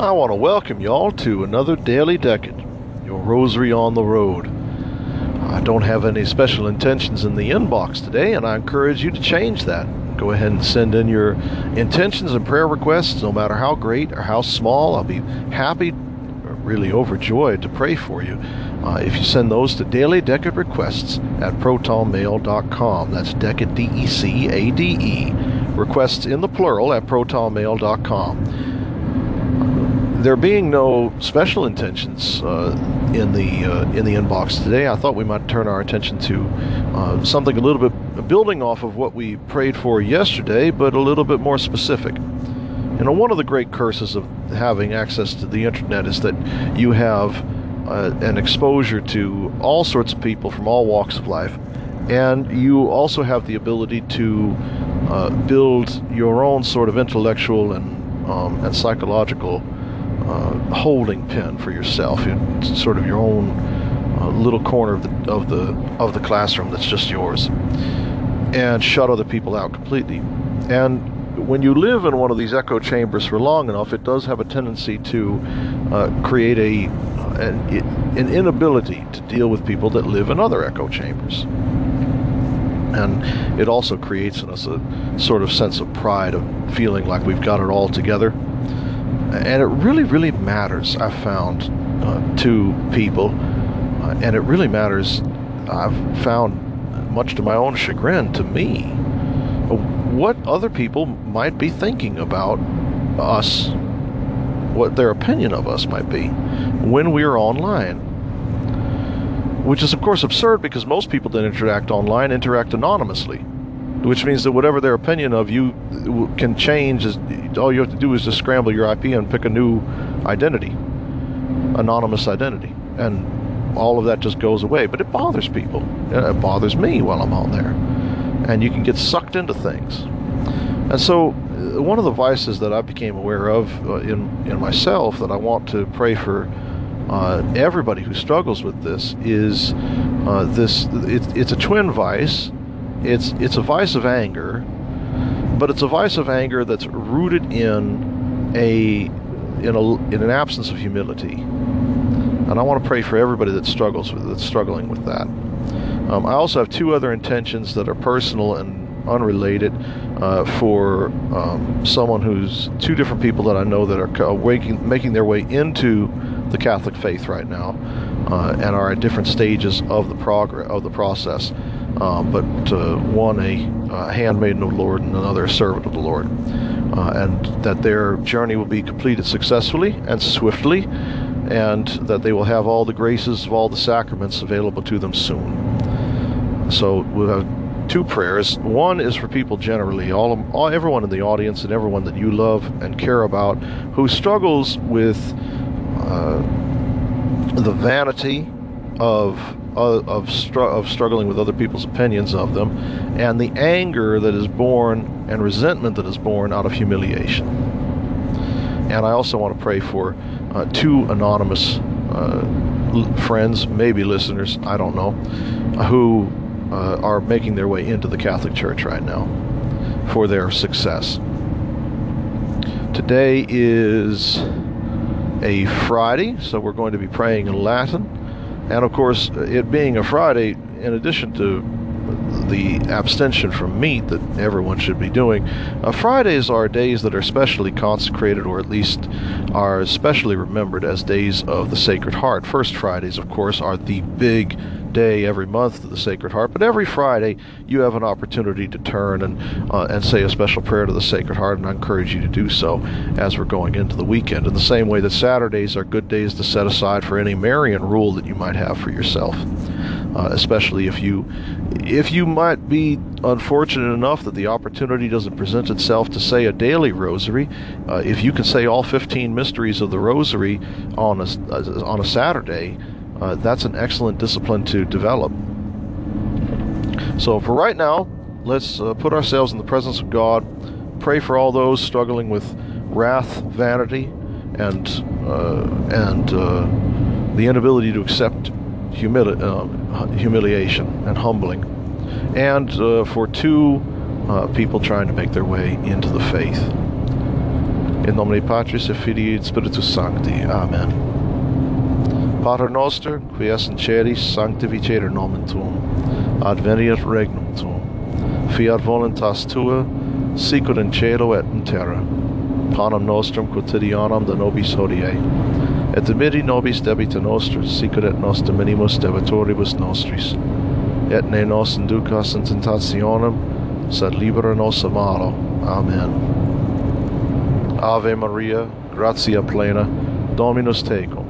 I want to welcome y'all to another Daily Decade, your rosary on the road. I don't have any special intentions in the inbox today, and I encourage you to change that. Go ahead and send in your intentions and prayer requests, no matter how great or how small. I'll be happy, really overjoyed to pray for you. Uh, if you send those to daily decade requests at protonmail.com, that's decade, D E C A D E, requests in the plural at protonmail.com there being no special intentions uh, in the uh, in the inbox today, I thought we might turn our attention to uh, something a little bit building off of what we prayed for yesterday, but a little bit more specific. You know, one of the great curses of having access to the internet is that you have uh, an exposure to all sorts of people from all walks of life, and you also have the ability to uh, build your own sort of intellectual and um, and psychological uh, holding pen for yourself. It's sort of your own uh, little corner of the of the of the classroom that's just yours, and shut other people out completely. And when you live in one of these echo chambers for long enough, it does have a tendency to uh, create a an, an inability to deal with people that live in other echo chambers and it also creates in us a sort of sense of pride of feeling like we've got it all together and it really, really matters. I've found uh, to people, uh, and it really matters. I've found, much to my own chagrin, to me, what other people might be thinking about us, what their opinion of us might be when we're online. Which is, of course, absurd because most people that interact online interact anonymously which means that whatever their opinion of you can change. Is, all you have to do is just scramble your IP and pick a new identity, anonymous identity, and all of that just goes away. But it bothers people. It bothers me while I'm on there, and you can get sucked into things. And so, uh, one of the vices that I became aware of uh, in in myself that I want to pray for uh, everybody who struggles with this is uh, this. It, it's a twin vice it's it's a vice of anger, but it's a vice of anger that's rooted in a in a in an absence of humility. And I want to pray for everybody that struggles with that's struggling with that. Um, I also have two other intentions that are personal and unrelated uh, for um, someone who's two different people that I know that are waking, making their way into the Catholic faith right now uh, and are at different stages of the progress of the process. Uh, but uh, one a handmaiden of the Lord and another a servant of the Lord, uh, and that their journey will be completed successfully and swiftly, and that they will have all the graces of all the sacraments available to them soon. So we'll have two prayers. One is for people generally, all, all everyone in the audience and everyone that you love and care about, who struggles with uh, the vanity of uh, of, str- of struggling with other people's opinions of them, and the anger that is born and resentment that is born out of humiliation. And I also want to pray for uh, two anonymous uh, l- friends, maybe listeners, I don't know, who uh, are making their way into the Catholic Church right now for their success. Today is a Friday, so we're going to be praying in Latin. And of course, it being a Friday, in addition to the abstention from meat that everyone should be doing, uh, Fridays are days that are specially consecrated, or at least are especially remembered as days of the Sacred Heart. First Fridays, of course, are the big day every month to the Sacred Heart, but every Friday you have an opportunity to turn and uh, and say a special prayer to the Sacred Heart, and I encourage you to do so as we're going into the weekend. In the same way that Saturdays are good days to set aside for any Marian rule that you might have for yourself, uh, especially if you if you might be unfortunate enough that the opportunity doesn't present itself to say a daily rosary, uh, if you can say all 15 mysteries of the rosary on a on a Saturday uh, that's an excellent discipline to develop. So, for right now, let's uh, put ourselves in the presence of God, pray for all those struggling with wrath, vanity, and uh, and uh, the inability to accept humili- uh, humiliation and humbling, and uh, for two people trying to make their way into the faith. In nomine Patris et Filii et Spiritus Sancti. Amen. Pater noster, qui es in celis, sanctificetur nomen tuum. Adveniat regnum tuum. Fiat voluntas tua, sicut in cielo et in terra. Panem nostrum quotidianum da nobis hodie. Et dimitti nobis debita nostra, sicut et nos diminimus debitoribus nostris. Et ne nos inducas in tentationem, sed libera nos a malo. Amen. Ave Maria, gratia plena, Dominus tecum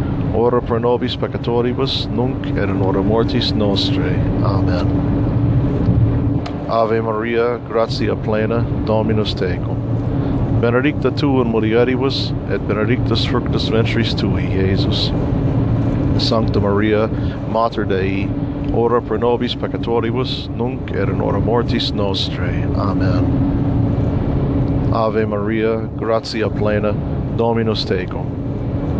ora pro nobis peccatoribus, nunc et in hora mortis nostrae. Amen. Ave Maria, gratia plena, Dominus tecum. Benedicta tu in mulieribus, et benedictus fructus ventris tui, Iesus. Sancta Maria, Mater Dei, ora pro nobis peccatoribus, nunc et in hora mortis nostrae. Amen. Ave Maria, gratia plena, Dominus tecum.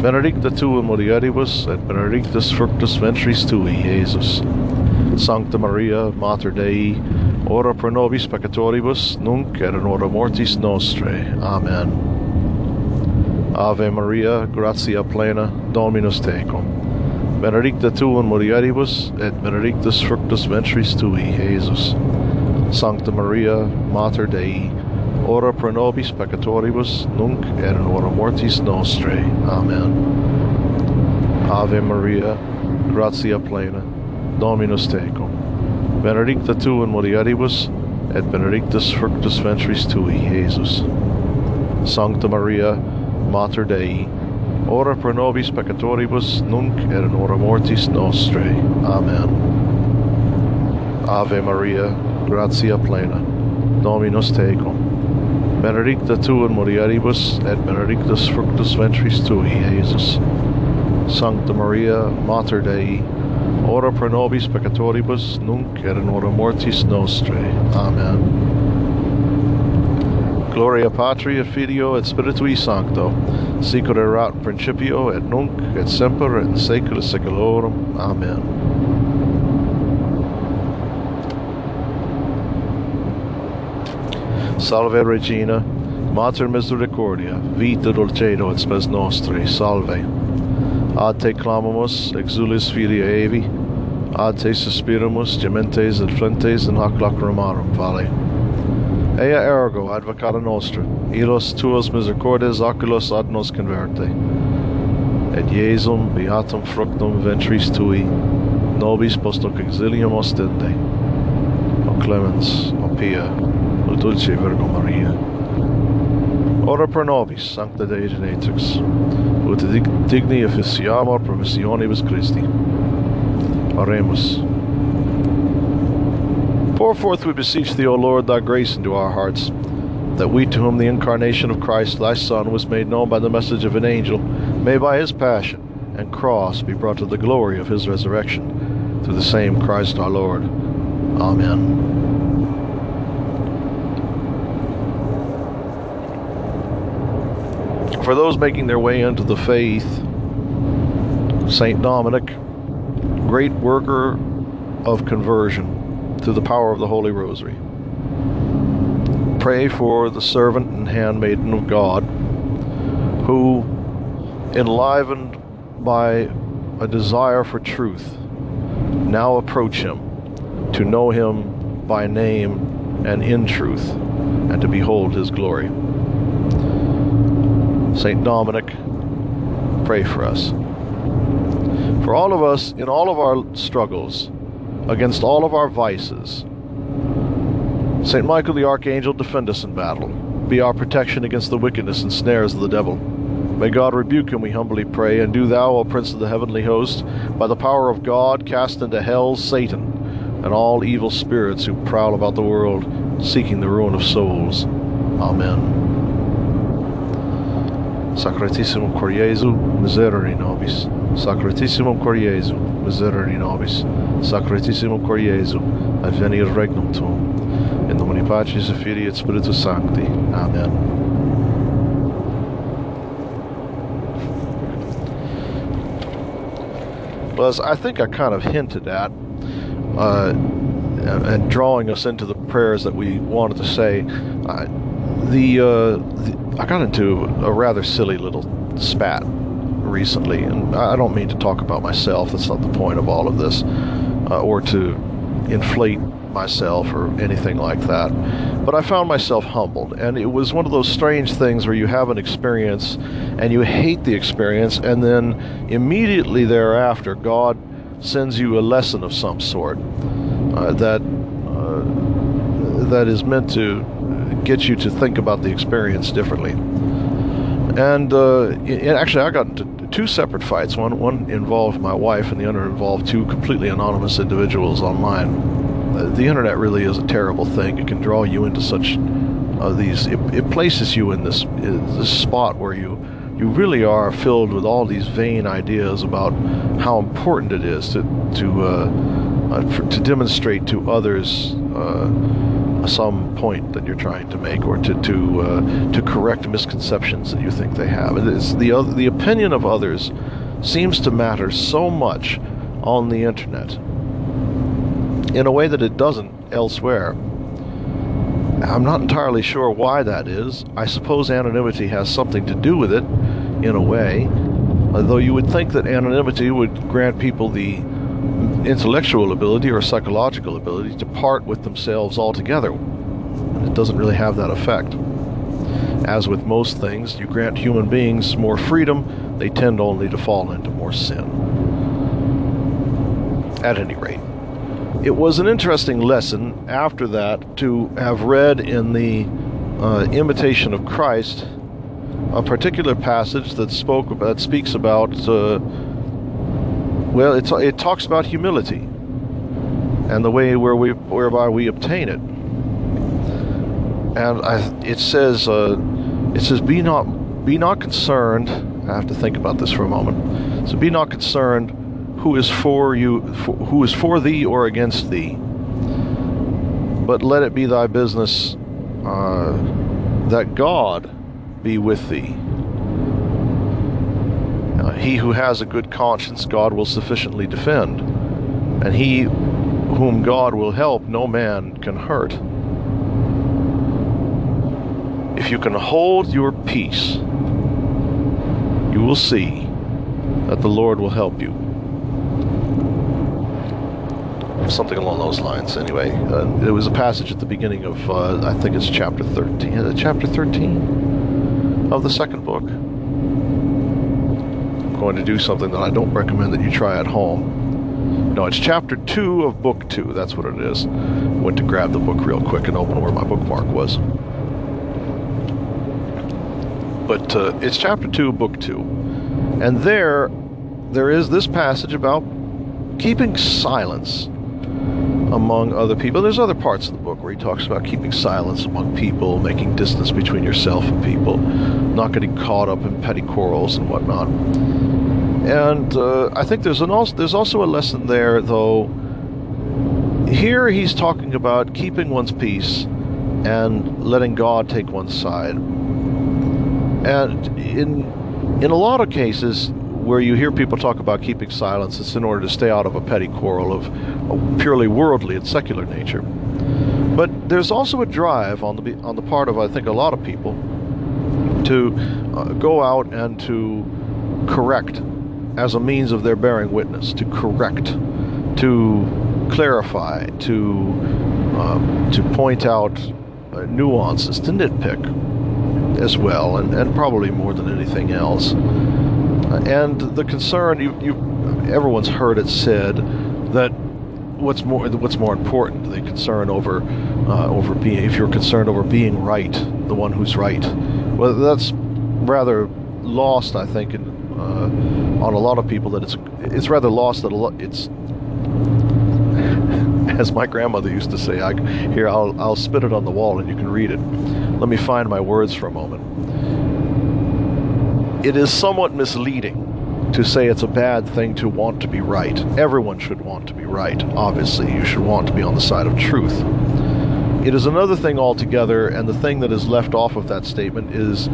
Benedicta tu mulieribus, et benedictus fructus ventris tui, Iesus. Sancta Maria, Mater Dei, ora pro nobis peccatoribus, nunc et in hora mortis nostrae. Amen. Ave Maria, gratia plena, Dominus tecum. Benedicta tu in mulieribus, et benedictus fructus ventris tui, Iesus. Sancta Maria, Mater Dei, ora pro nobis peccatoribus, nunc et in hora mortis nostrae. Amen. Ave Maria, gratia plena, Dominus tecum. Benedicta tu in mulieribus, et benedictus fructus ventris tui, Iesus. Sancta Maria, Mater Dei, ora pro nobis peccatoribus, nunc et in hora mortis nostrae. Amen. Ave Maria, gratia plena, Dominus tecum Benedicta tu in mulieribus, et benedictus fructus ventris tui, Iesus. Sancta Maria, Mater Dei, ora pro nobis peccatoribus, nunc et in hora mortis nostrae. Amen. Gloria Patri et Filio et Spiritui Sancto, sicut erat in principio et nunc et semper et in saecula saeculorum. Amen. Salve Regina, Mater Misericordia, vita dulcedo et spes nostri, salve. Ad te clamamus, exulis filia Evi, ad te suspiramus, gementes et flentes in hoc lacrimarum vale. Ea ergo, advocata nostra, ilos tuos misericordes oculos ad nos converte. Et Iesum beatum fructum ventris tui, nobis post hoc exilium ostende. O clemens, o pia, o dulce Virgo Maria. Ora pro nobis, Sancta Dei Genetrix, ut dig digni officiamur promissionibus Christi. Oremus. Pour forth, we beseech thee, O Lord, thy grace into our hearts, that we to whom the incarnation of Christ, thy Son, was made known by the message of an angel, may by his passion and cross be brought to the glory of his resurrection, through the same Christ our Lord. Amen. For those making their way into the faith, Saint Dominic, great worker of conversion through the power of the Holy Rosary. Pray for the servant and handmaiden of God who, enlivened by a desire for truth, now approach Him to know Him by name and in truth, and to behold His glory. St. Dominic, pray for us. For all of us, in all of our struggles, against all of our vices, St. Michael the Archangel, defend us in battle. Be our protection against the wickedness and snares of the devil. May God rebuke him, we humbly pray, and do thou, O Prince of the heavenly host, by the power of God, cast into hell Satan and all evil spirits who prowl about the world, seeking the ruin of souls. Amen. Sacratissimum Cor Jesu, miserere nobis. Sacratissimum Cor Jesu, miserere nobis. Sacratissimum Cor Jesu, advenir regnum tuum. In nomine Patris et Filii et Spiritus Sancti. Amen. Well, as I think I kind of hinted at, uh, and drawing us into the prayers that we wanted to say, uh, the, uh, the, I got into a rather silly little spat recently, and I don't mean to talk about myself. That's not the point of all of this, uh, or to inflate myself or anything like that. But I found myself humbled, and it was one of those strange things where you have an experience and you hate the experience, and then immediately thereafter, God sends you a lesson of some sort uh, that uh, that is meant to get you to think about the experience differently. And uh, actually, I got into two separate fights. One one involved my wife, and the other involved two completely anonymous individuals online the internet really is a terrible thing. It can draw you into such uh, these. It, it, places you in this, this spot where you you really are filled with all these vain ideas about how important it is to to uh, uh, for, to demonstrate to others uh, some point that you're trying to make, or to to uh, to correct misconceptions that you think they have. It's the other, the opinion of others seems to matter so much on the internet in a way that it doesn't elsewhere. I'm not entirely sure why that is. I suppose anonymity has something to do with it, in a way, although you would think that anonymity would grant people the intellectual ability or psychological ability to part with themselves altogether. It doesn't really have that effect. As with most things, you grant human beings more freedom, they tend only to fall into more sin. At any rate it was an interesting lesson after that to have read in the uh, Imitation of Christ a particular passage that spoke that speaks about uh, well it, talks about humility and the way where we whereby we obtain it and I, it says uh, it says be not be not concerned I have to think about this for a moment so be not concerned who is for you, for, who is for thee or against thee. But let it be thy business uh, that God be with thee. He who has a good conscience, God will sufficiently defend, and he whom God will help, no man can hurt. If you can hold your peace, you will see that the Lord will help you something along those lines. Anyway, uh, there was a passage at the beginning of, uh, I think it's chapter 13, uh, chapter 13 of the second book. Going to do something that I don't recommend that you try at home. No, it's chapter 2 of book 2. That's what it is. Went to grab the book real quick and open where my bookmark was. But uh, it's chapter 2, book 2. And there, there is this passage about keeping silence among other people. There's other parts of the book where he talks about keeping silence among people, making distance between yourself and people, not getting caught up in petty quarrels and whatnot. And uh, I think there's an also there's also a lesson there, though. Here he's talking about keeping one's peace and letting God take one's side. And in in a lot of cases, where you hear people talk about keeping silence, it's in order to stay out of a petty quarrel of purely worldly and secular nature. But there's also a drive on the on the part of I think a lot of people to uh, go out and to correct as a means of their bearing witness, to correct, to clarify, to um, to point out uh, nuances, to nitpick as well, and, and probably more than anything else. And the concern, you, you, everyone's heard it said that what's more what's more important, the concern over uh, over being if you're concerned over being right, the one who's right. Well, that's rather lost, I think, in, uh, on a lot of people. That it's it's rather lost that a lot it's as my grandmother used to say. I here I'll I'll spit it on the wall and you can read it. Let me find my words for a moment. It is somewhat misleading to say it's a bad thing to want to be right. Everyone should want to be right. Obviously, you should want to be on the side of truth. It is another thing altogether, and the thing that is left off of that statement is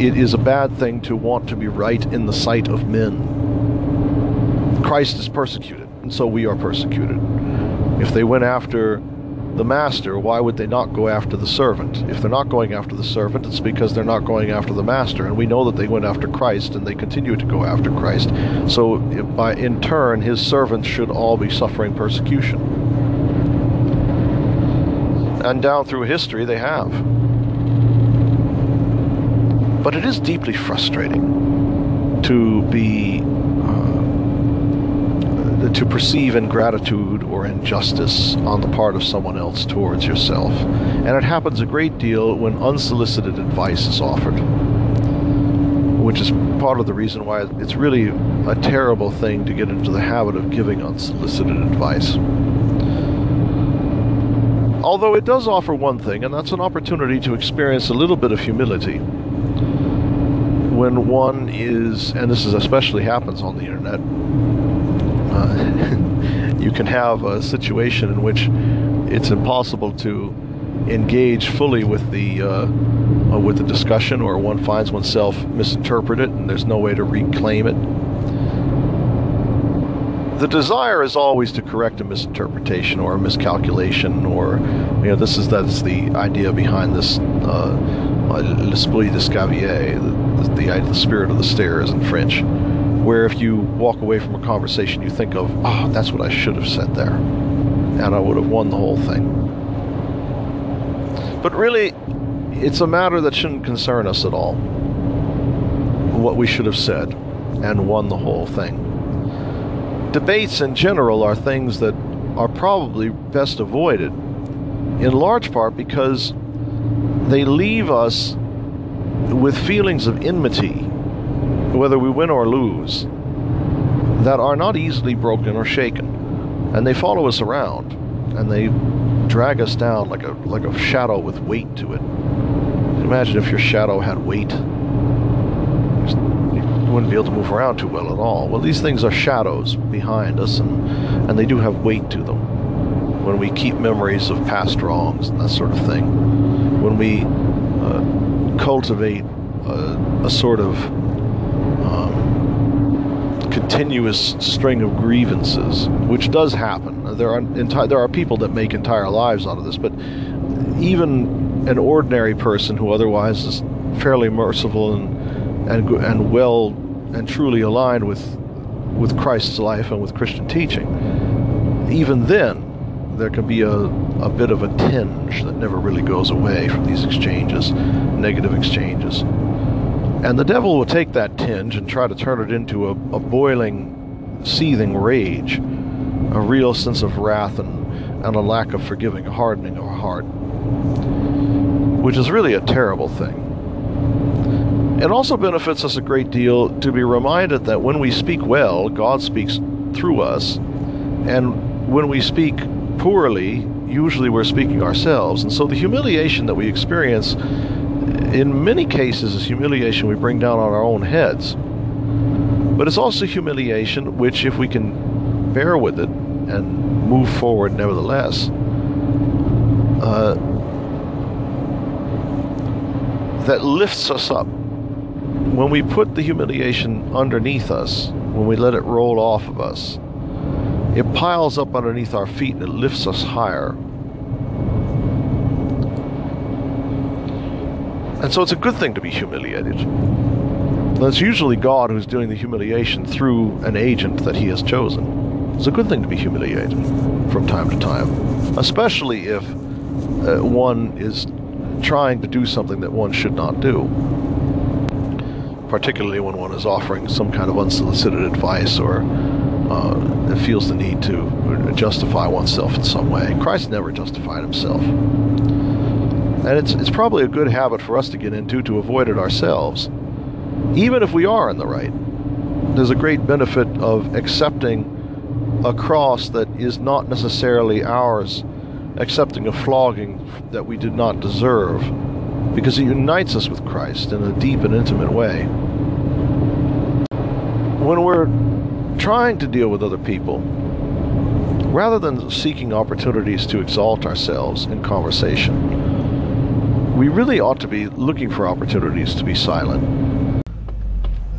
it is a bad thing to want to be right in the sight of men. Christ is persecuted, and so we are persecuted. If they went after the master, why would they not go after the servant? If they're not going after the servant, it's because they're not going after the master. And we know that they went after Christ and they continue to go after Christ. So, by in turn, his servants should all be suffering persecution. And down through history, they have. But it is deeply frustrating to be to perceive ingratitude or injustice on the part of someone else towards yourself. And it happens a great deal when unsolicited advice is offered, which is part of the reason why it's really a terrible thing to get into the habit of giving unsolicited advice. Although it does offer one thing, and that's an opportunity to experience a little bit of humility when one is, and this is especially happens on the internet, uh, you can have a situation in which it's impossible to engage fully with the uh, uh, with the discussion, or one finds oneself misinterpreted, and there's no way to reclaim it. The desire is always to correct a misinterpretation or a miscalculation, or you know, this is that's the idea behind this uh, uh l'esprit d'escalier, the, the, the spirit of the stairs in French where if you walk away from a conversation, you think of, oh, that's what I should have said there. And I would have won the whole thing. But really, it's a matter that shouldn't concern us at all. What we should have said and won the whole thing. Debates in general are things that are probably best avoided, in large part because they leave us with feelings of enmity whether we win or lose, that are not easily broken or shaken. And they follow us around, and they drag us down like a, like a shadow with weight to it. Imagine if your shadow had weight. You wouldn't be able to move around too well at all. Well, these things are shadows behind us, and, and they do have weight to them. When we keep memories of past wrongs and that sort of thing. When we uh, cultivate a, a sort of Um, continuous string of grievances, which does happen. There are enti- there are people that make entire lives out of this, but even an ordinary person who otherwise is fairly merciful and and and well and truly aligned with with Christ's life and with Christian teaching, even then there can be a, a bit of a tinge that never really goes away from these exchanges, negative exchanges. And the devil will take that tinge and try to turn it into a, a boiling, seething rage, a real sense of wrath and, and a lack of forgiving, a hardening of our heart, which is really a terrible thing. It also benefits us a great deal to be reminded that when we speak well, God speaks through us, and when we speak poorly, usually we're speaking ourselves. And so the humiliation that we experience in many cases, is humiliation we bring down on our own heads. But it's also humiliation which, if we can bear with it and move forward nevertheless, uh, that lifts us up when we put the humiliation underneath us, when we let it roll off of us, it piles up underneath our feet and it lifts us higher. And so it's a good thing to be humiliated. It's usually God who's doing the humiliation through an agent that he has chosen. It's a good thing to be humiliated from time to time, especially if uh, one is trying to do something that one should not do. Particularly when one is offering some kind of unsolicited advice or uh, feels the need to justify oneself in some way. Christ never justified himself. And it's, it's probably a good habit for us to get into to avoid it ourselves, even if we are in the right. There's a great benefit of accepting a cross that is not necessarily ours accepting a flogging that we did not deserve because it unites us with Christ in a deep and intimate way. When we're trying to deal with other people, rather than seeking opportunities to exalt ourselves in conversation, we really ought to be looking for opportunities to be silent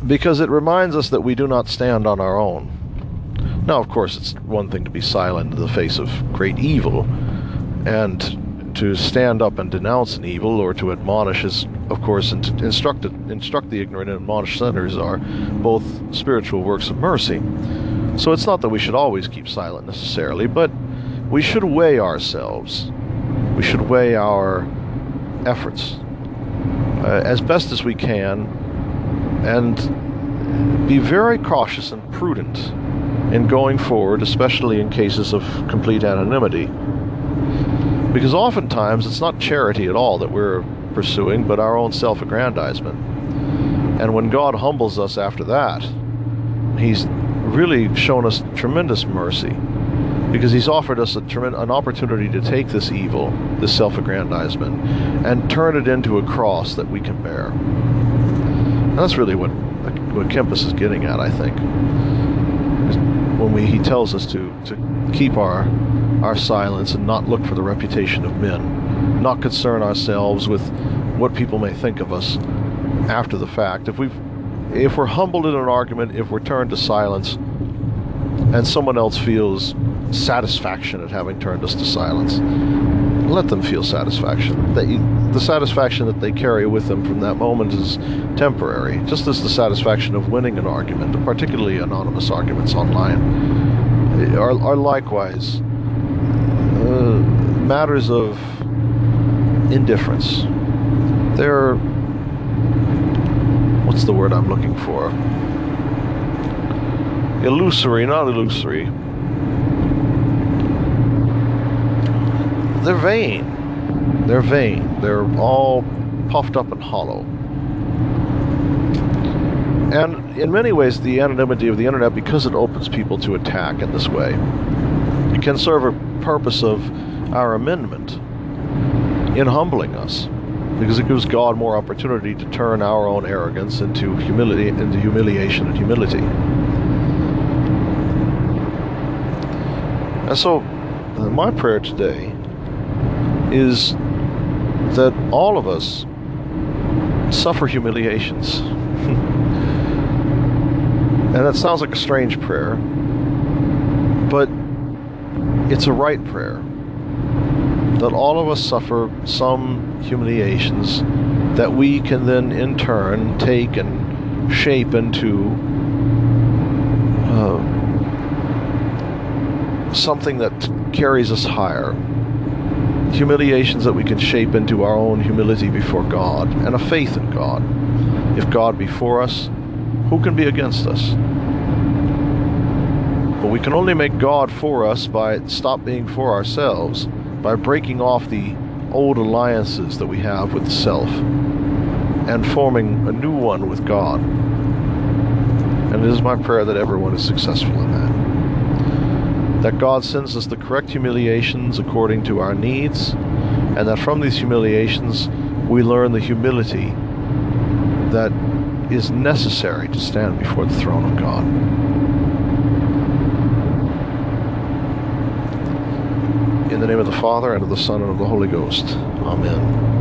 because it reminds us that we do not stand on our own. Now, of course, it's one thing to be silent in the face of great evil, and to stand up and denounce an evil or to admonish is, of course, and instruct, instruct the ignorant and admonish sinners are both spiritual works of mercy. So it's not that we should always keep silent necessarily, but we should weigh ourselves. We should weigh our efforts uh, as best as we can and be very cautious and prudent in going forward, especially in cases of complete anonymity. Because oftentimes it's not charity at all that we're pursuing, but our own self aggrandizement. And when God humbles us after that, He's really shown us tremendous mercy because He's offered us an opportunity to take this evil, this self aggrandizement, and turn it into a cross that we can bear. And that's really what, what Kempis is getting at, I think. When we, he tells us to, to keep our our silence and not look for the reputation of men, not concern ourselves with what people may think of us after the fact. If we if we're humbled in an argument, if we're turned to silence, and someone else feels satisfaction at having turned us to silence, let them feel satisfaction. The satisfaction that they carry with them from that moment is temporary, just as the satisfaction of winning an argument, particularly anonymous arguments online, are, are likewise uh, matters of indifference. They're what's the word I'm looking for? Illusory, not illusory. They're vain. They're vain. They're all puffed up and hollow. And in many ways, the anonymity of the internet, because it opens people to attack in this way, it can serve a purpose of our amendment in humbling us because it gives God more opportunity to turn our own arrogance into humility into humiliation and humility. And so my prayer today is that all of us suffer humiliations. and that sounds like a strange prayer, but it's a right prayer that all of us suffer some humiliations that we can then in turn take and shape into uh, something that carries us higher. Humiliations that we can shape into our own humility before God and a faith in God. If God be for us, who can be against us? But we can only make God for us by stop being for ourselves, by breaking off the old alliances that we have with self and forming a new one with God. And it is my prayer that everyone is successful in that. That God sends us the correct humiliations according to our needs, and that from these humiliations we learn the humility that is necessary to stand before the throne of God. In the name of the Father, and of the Son, and of the Holy Ghost. Amen.